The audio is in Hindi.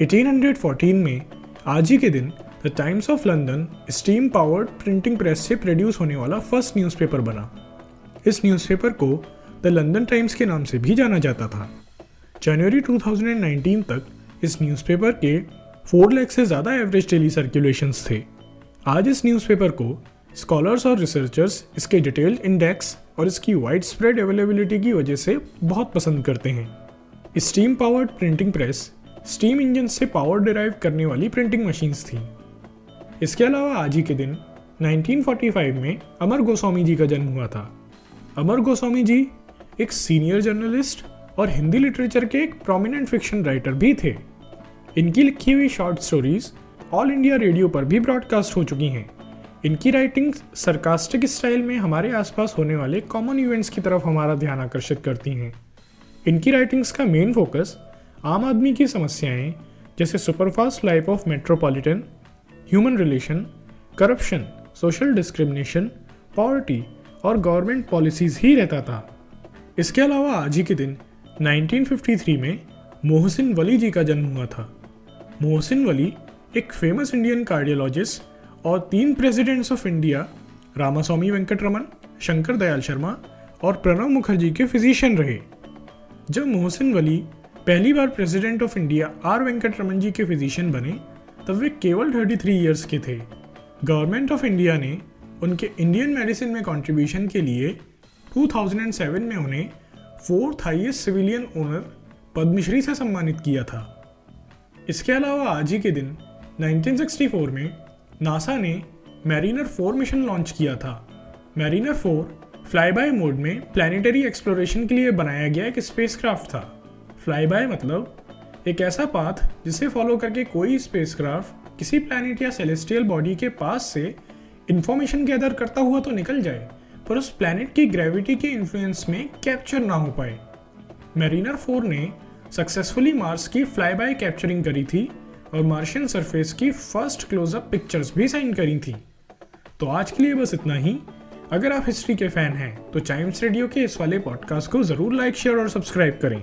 1814 में, आज ही के दिन the Times of London steam powered printing press से प्रोड्यूस होने वाला फ़र्स्ट न्यूज़पेपर बना। इस न्यूज़पेपर को द लंदन टाइम्स के नाम से भी जाना जाता था। जनवरी 2019 तक इस न्यूज़पेपर के 4 लाख से ज़्यादा एवरेज डेली सर्कुलेशंस थे। आज इस न्यूज़पेपर को स्कॉलर्स और रिसर्चर्स इसके डिटेल्ड इंडेक्स और इसकी वाइड स्प्रेड अवेलेबिलिटी की वजह से बहुत पसंद करते हैं। Steam powered printing press steam engine से पावर डिराइव करने वाली प्रिंटिंग मशीन्स थी। इसके अलावा आज ही के दिन 1945 में अमर गोस्वामी जी का जन्म हुआ था। अमर गोस्वामी जी एक सीनियर जर्नलिस्ट और हिंदी लिटरेचर के एक प्रोमिनेंट फिक्शन राइटर भी थे। इनकी लिखी हुई short stories All India Radio पर भी ब्रॉडकास्ट हो चुकी हैं। इनकी राइटिंग सरकास्टिक स्टाइल में हमारे आसपास होने वाले कॉमन इवेंट्स की तरफ़ हमारा ध्यान आकर्षित करती हैं। इनकी राइटिंग्स का मेन फोकस आम आदमी की समस्याएँ, जैसे superfast life of metropolitan human relation corruption social discrimination poverty और गवर्नमेंट पॉलिसीज़ ही रहता था। इसके अलावा आज ही के दिन 1953 में मोहसिन वली जी का जन्म हुआ था। मोहसिन वली एक फ़ेमस इंडियन कार्डियोलॉजिस्ट और तीन presidents of India Ramaswamy Venkataraman Shankar Dayal Sharma और प्रणब मुखर्जी के फिजिशियन रहे। जब मोहसिन वली पहली बार president of India R Venkat Raman ji के फिजिशियन बने, तब वे केवल 33 इयर्स के थे। गवर्नमेंट ऑफ़ इंडिया ने उनके इंडियन मेडिसिन में कंट्रीब्यूशन के लिए 2007 में उन्हें fourth highest civilian honour Padma Shri से सम्मानित किया था। इसके अलावा आज ही के दिन 1964 में नासा ने मैरिनर फोर मिशन लॉन्च किया था। Mariner four fly by mode में प्लानिटरी एक्सप्लोरेशन के लिए बनाया गया एक स्पेसक्राफ्ट था। फ्लाई बाय मतलब एक ऐसा पाथ जिसे फॉलो करके कोई स्पेसक्राफ्ट किसी प्लैनेट या सेलेस्टियल बॉडी के पास से इंफॉर्मेशन गैदर करता हुआ तो निकल जाए, पर उस प्लैनेट की ग्रेविटी के इन्फ्लुएंस में कैप्चर ना हो पाए। मेरीनर फोर ने सक्सेसफुली मार्स की फ्लाई बाय कैप्चरिंग करी थी और मार्शियन सरफेस की फ़र्स्ट क्लोजअप पिक्चर्स भी साइन करी थी। तो आज के लिए बस इतना ही। अगर आप हिस्ट्री के फ़ैन हैं तो चाइम्स रेडियो के इस वाले पॉडकास्ट को ज़रूर लाइक शेयर और सब्सक्राइब करें।